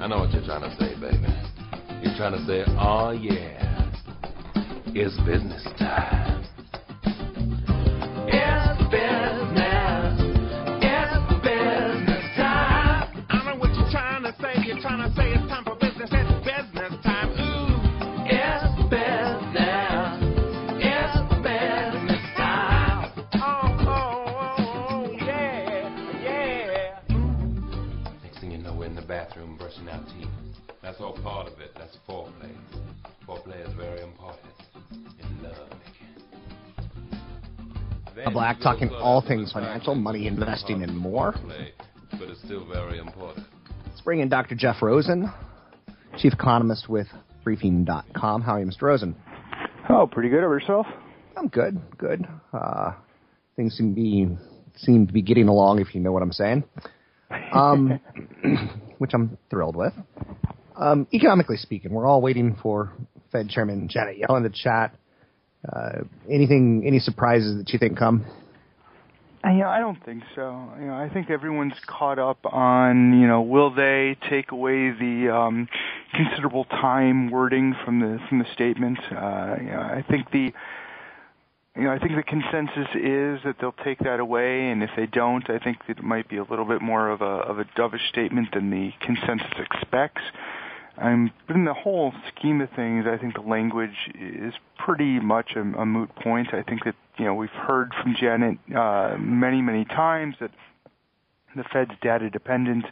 I know what you're trying to say, baby. You're trying to say, oh yeah, it's business time. Part of it. That's foreplay. Foreplay is very important in love making. Black talking all things financial, money, investing, and more. But it's still very important. Let's bring in Dr. Jeff Rosen, chief economist with Briefing.com. How are you, Mr. Rosen? Oh, pretty good. Over yourself? I'm good, good. Uh, things seem to be seem to be getting along, if you know what I'm saying. Um, which I'm thrilled with. Um, economically speaking, we're all waiting for Fed Chairman Janet Yellen to chat. Uh, anything, any surprises that you think come? Uh, You know, I don't think so. You know, I think everyone's caught up on, you know, will they take away the um, considerable time wording from the from the statement? Uh, you know, I think the you know, I think the consensus is that they'll take that away, and if they don't, I think it might be a little bit more of a of a dovish statement than the consensus expects. Um, but in the whole scheme of things, I think the language is pretty much a, a moot point. I think that you know we've heard from Janet uh, many many times that the Fed's data dependent.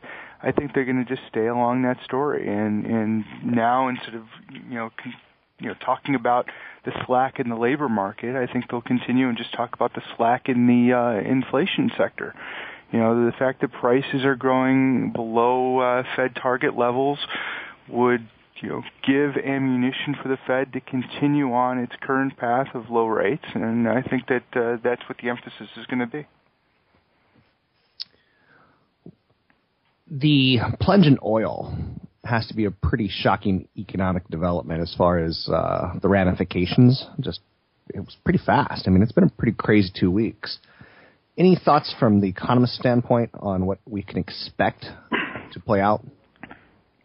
I think they're going to just stay along that story, and and now instead of you know con- you know talking about the slack in the labor market, I think they'll continue and just talk about the slack in the uh, inflation sector. You know, the fact that prices are growing below uh, Fed target levels would you know give ammunition for the Fed to continue on its current path of low rates, and I think that uh, that's what the emphasis is going to be. The plunge in oil has to be a pretty shocking economic development as far as uh, the ramifications. Just it was pretty fast. I mean, it's been a pretty crazy two weeks. Any thoughts from the economist standpoint on what we can expect to play out?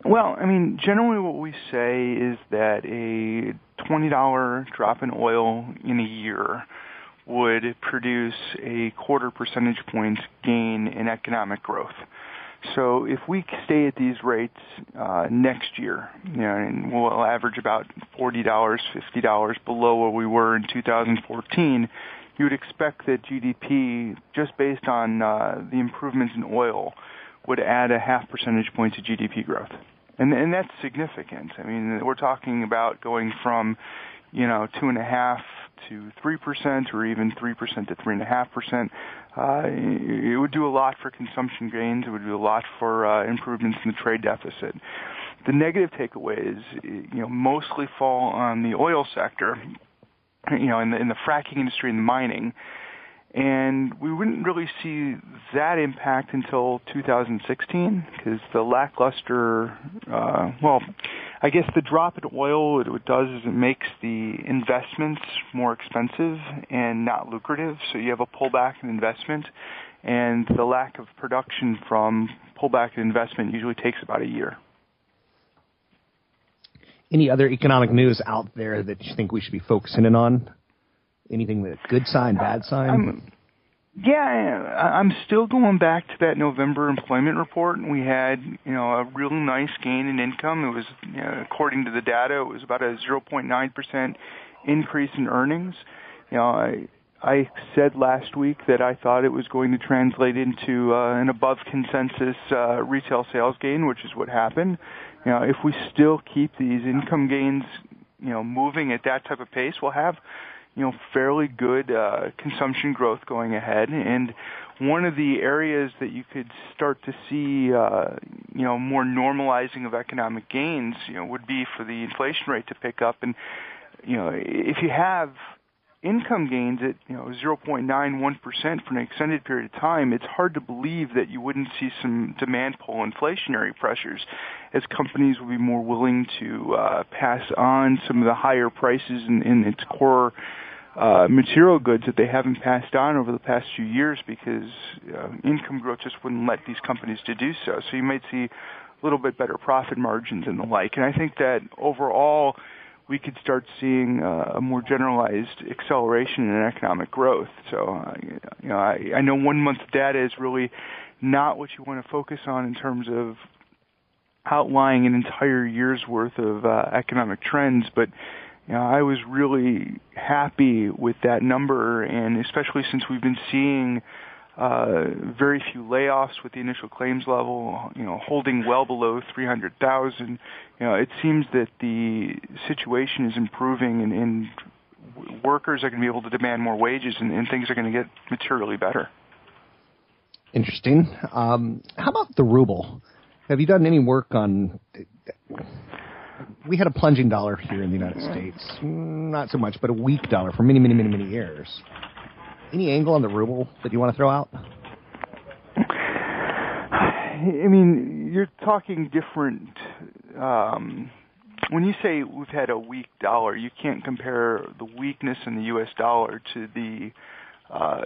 Well, I mean, generally what we say is that a $20 drop in oil in a year would produce a quarter percentage point gain in economic growth. So if we stay at these rates uh, next year, you know, and we'll average about $40, $50 below where we were in 2014, you would expect that GDP, just based on uh, the improvements in oil, would add a half percentage point to GDP growth. And, and that's significant. I mean, we're talking about going from, you know, two and a half to three percent, or even three percent to three and a half percent. Uh, it would do a lot for consumption gains. It would do a lot for uh, improvements in the trade deficit. The negative takeaways, you know, mostly fall on the oil sector, you know, in the in the fracking industry and the mining and we wouldn't really see that impact until 2016 because the lackluster, uh, well, I guess the drop in oil, it does is it makes the investments more expensive and not lucrative. So you have a pullback in investment, and the lack of production from pullback in investment usually takes about a year. Any other economic news out there that you think we should be focusing in on? Anything that good sign, bad sign? I'm, yeah, I'm still going back to that November employment report. and We had, you know, a real nice gain in income. It was, you know, according to the data, it was about a 0.9 percent increase in earnings. You know, I I said last week that I thought it was going to translate into uh, an above consensus uh, retail sales gain, which is what happened. You know, if we still keep these income gains, you know, moving at that type of pace, we'll have you know, fairly good uh, consumption growth going ahead. And one of the areas that you could start to see, uh, you know, more normalizing of economic gains, you know, would be for the inflation rate to pick up. And you know, if you have income gains at you know 0.91% for an extended period of time, it's hard to believe that you wouldn't see some demand pull inflationary pressures as companies will be more willing to uh, pass on some of the higher prices in, in its core uh, material goods that they haven't passed on over the past few years because uh, income growth just wouldn't let these companies to do so. So you might see a little bit better profit margins and the like. And I think that overall, we could start seeing uh, a more generalized acceleration in economic growth. So, uh, you know, I, I know one month data is really not what you want to focus on in terms of outlining an entire year's worth of uh, economic trends, but you know, I was really happy with that number, and especially since we've been seeing uh, very few layoffs with the initial claims level, you know, holding well below 300,000. You know, it seems that the situation is improving and, and workers are going to be able to demand more wages and, and things are going to get materially better. Interesting. Um, how about the ruble? Have you done any work on? We had a plunging dollar here in the United States, not so much, but a weak dollar for many, many, many, many years. Any angle on the ruble that you want to throw out? I mean, you're talking different. Um, when you say we've had a weak dollar, you can't compare the weakness in the U.S. dollar to the uh,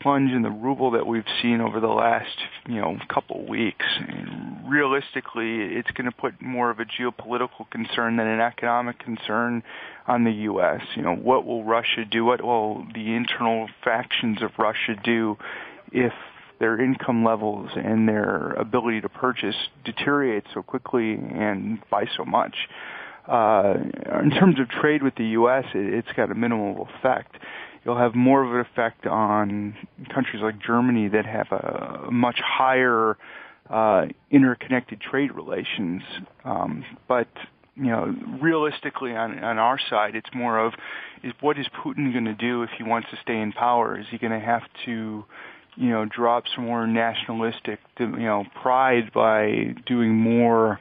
plunge in the ruble that we've seen over the last, you know, couple weeks. And realistically, it's going to put more of a geopolitical concern than an economic concern on the U.S. You know, what will Russia do? What will the internal factions of Russia do if their income levels and their ability to purchase deteriorate so quickly and by so much? Uh, in terms of trade with the U.S., it, it's got a minimal effect you'll have more of an effect on countries like Germany that have a much higher uh, interconnected trade relations. Um, but you know, realistically, on on our side, it's more of is what is Putin going to do if he wants to stay in power? Is he going to have to you know, drop some more nationalistic, you know, pride by doing more,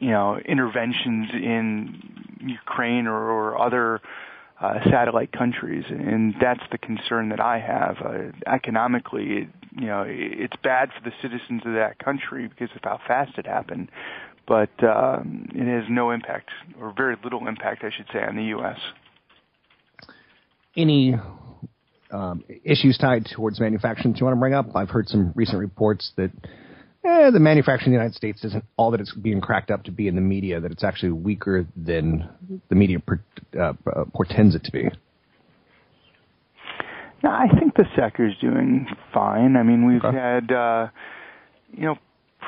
you know, interventions in Ukraine or, or other uh, satellite countries, and that's the concern that I have. Uh, economically, it, you know, it's bad for the citizens of that country because of how fast it happened, but um, it has no impact, or very little impact, I should say, on the U.S. Any um, issues tied towards manufacturing that you want to bring up? I've heard some recent reports that eh, the manufacturing in the United States isn't all that it's being cracked up to be in the media, that it's actually weaker than the media uh, portends it to be. No, I think the sector is doing fine. I mean, we've Okay. had, uh, you know,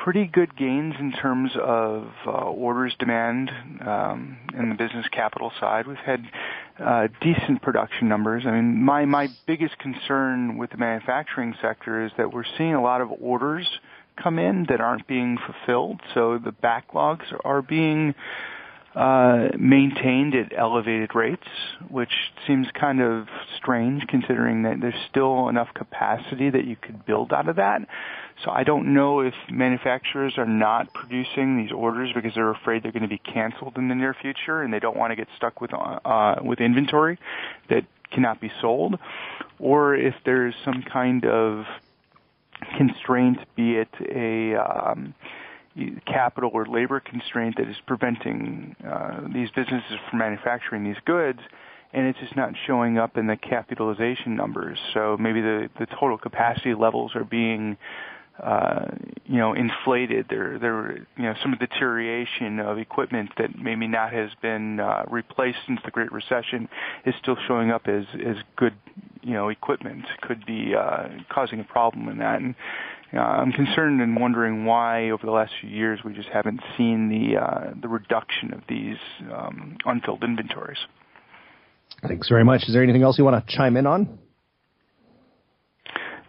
pretty good gains in terms of uh, orders demand um, in the business capital side. We've had uh, decent production numbers. I mean, my my biggest concern with the manufacturing sector is that we're seeing a lot of orders come in that aren't being fulfilled. So the backlogs are being uh, maintained at elevated rates, which seems kind of strange considering that there's still enough capacity that you could build out of that. So I don't know if manufacturers are not producing these orders because they're afraid they're going to be canceled in the near future and they don't want to get stuck with uh, with inventory that cannot be sold, or if there's some kind of constraint, be it a um, capital or labor constraint that is preventing uh, these businesses from manufacturing these goods, and it's just not showing up in the capitalization numbers. So maybe the, the total capacity levels are being uh, you know, inflated. There, there, you know, some deterioration of equipment that maybe not has been uh, replaced since the Great Recession is still showing up as as good, you know, equipment. Could be uh, causing a problem in that. And uh, I'm concerned and wondering why over the last few years we just haven't seen the uh, the reduction of these um, unfilled inventories. Thanks very much. Is there anything else you want to chime in on?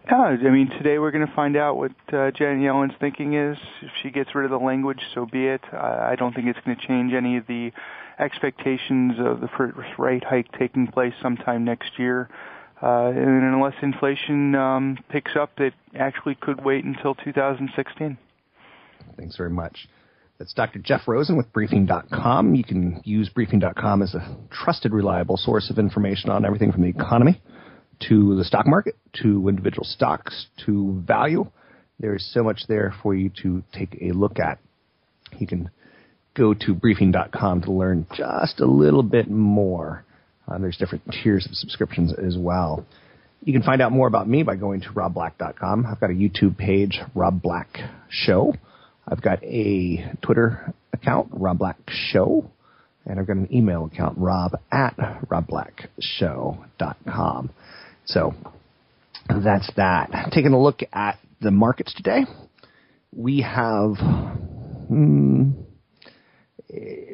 Yeah, I mean, today we're going to find out what uh, Janet Yellen's thinking is. If she gets rid of the language, so be it. I don't think it's going to change any of the expectations of the first rate hike taking place sometime next year. Uh, and unless inflation um, picks up, it actually could wait until 2016. Thanks very much. That's Dr. Jeff Rosen with Briefing.com. You can use Briefing.com as a trusted, reliable source of information on everything from the economy to the stock market to individual stocks to value. There's so much there for you to take a look at. You can go to Briefing.com to learn just a little bit more. Uh, there's different tiers of subscriptions as well. You can find out more about me by going to robblack.com. I've got a YouTube page, Rob Black Show. I've got a Twitter account, Rob Black Show, and I've got an email account, rob at robblackshow.com. So that's that. Taking a look at the markets today, we have hmm,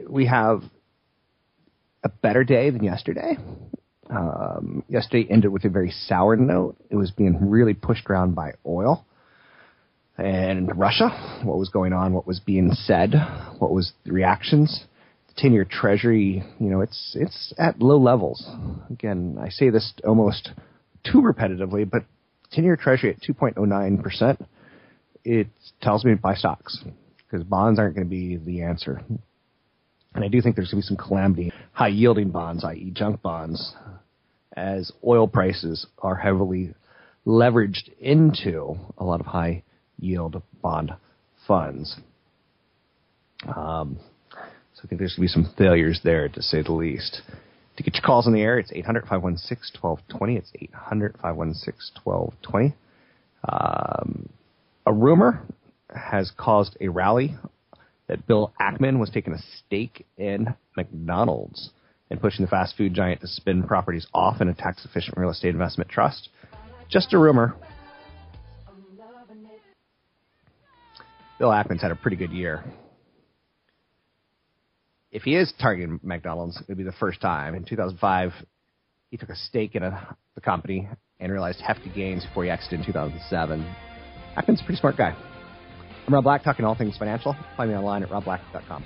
we have a better day than yesterday. Um, yesterday ended with a very sour note. It was being really pushed around by oil and Russia, what was going on, what was being said, what was the reactions. The 10 year treasury, you know, it's, it's at low levels. Again, I say this almost too repetitively, but 10 year treasury at 2.09%, it tells me to buy stocks because bonds aren't going to be the answer. And I do think there's going to be some calamity. High yielding bonds, i.e., junk bonds, as oil prices are heavily leveraged into a lot of high yield bond funds. Um, so I think there's going to be some failures there, to say the least. To get your calls in the air, it's 800 516 1220. It's 800 516 1220. Um, a rumor has caused a rally that Bill Ackman was taking a stake in McDonald's and pushing the fast food giant to spin properties off in a tax efficient real estate investment trust. Just a rumor. Bill Ackman's had a pretty good year. If he is targeting McDonald's, it would be the first time. In 2005, he took a stake in a, the company and realized hefty gains before he exited in 2007. Ackman's a pretty smart guy. I'm Rob Black, talking all things financial. Find me online at robblack.com.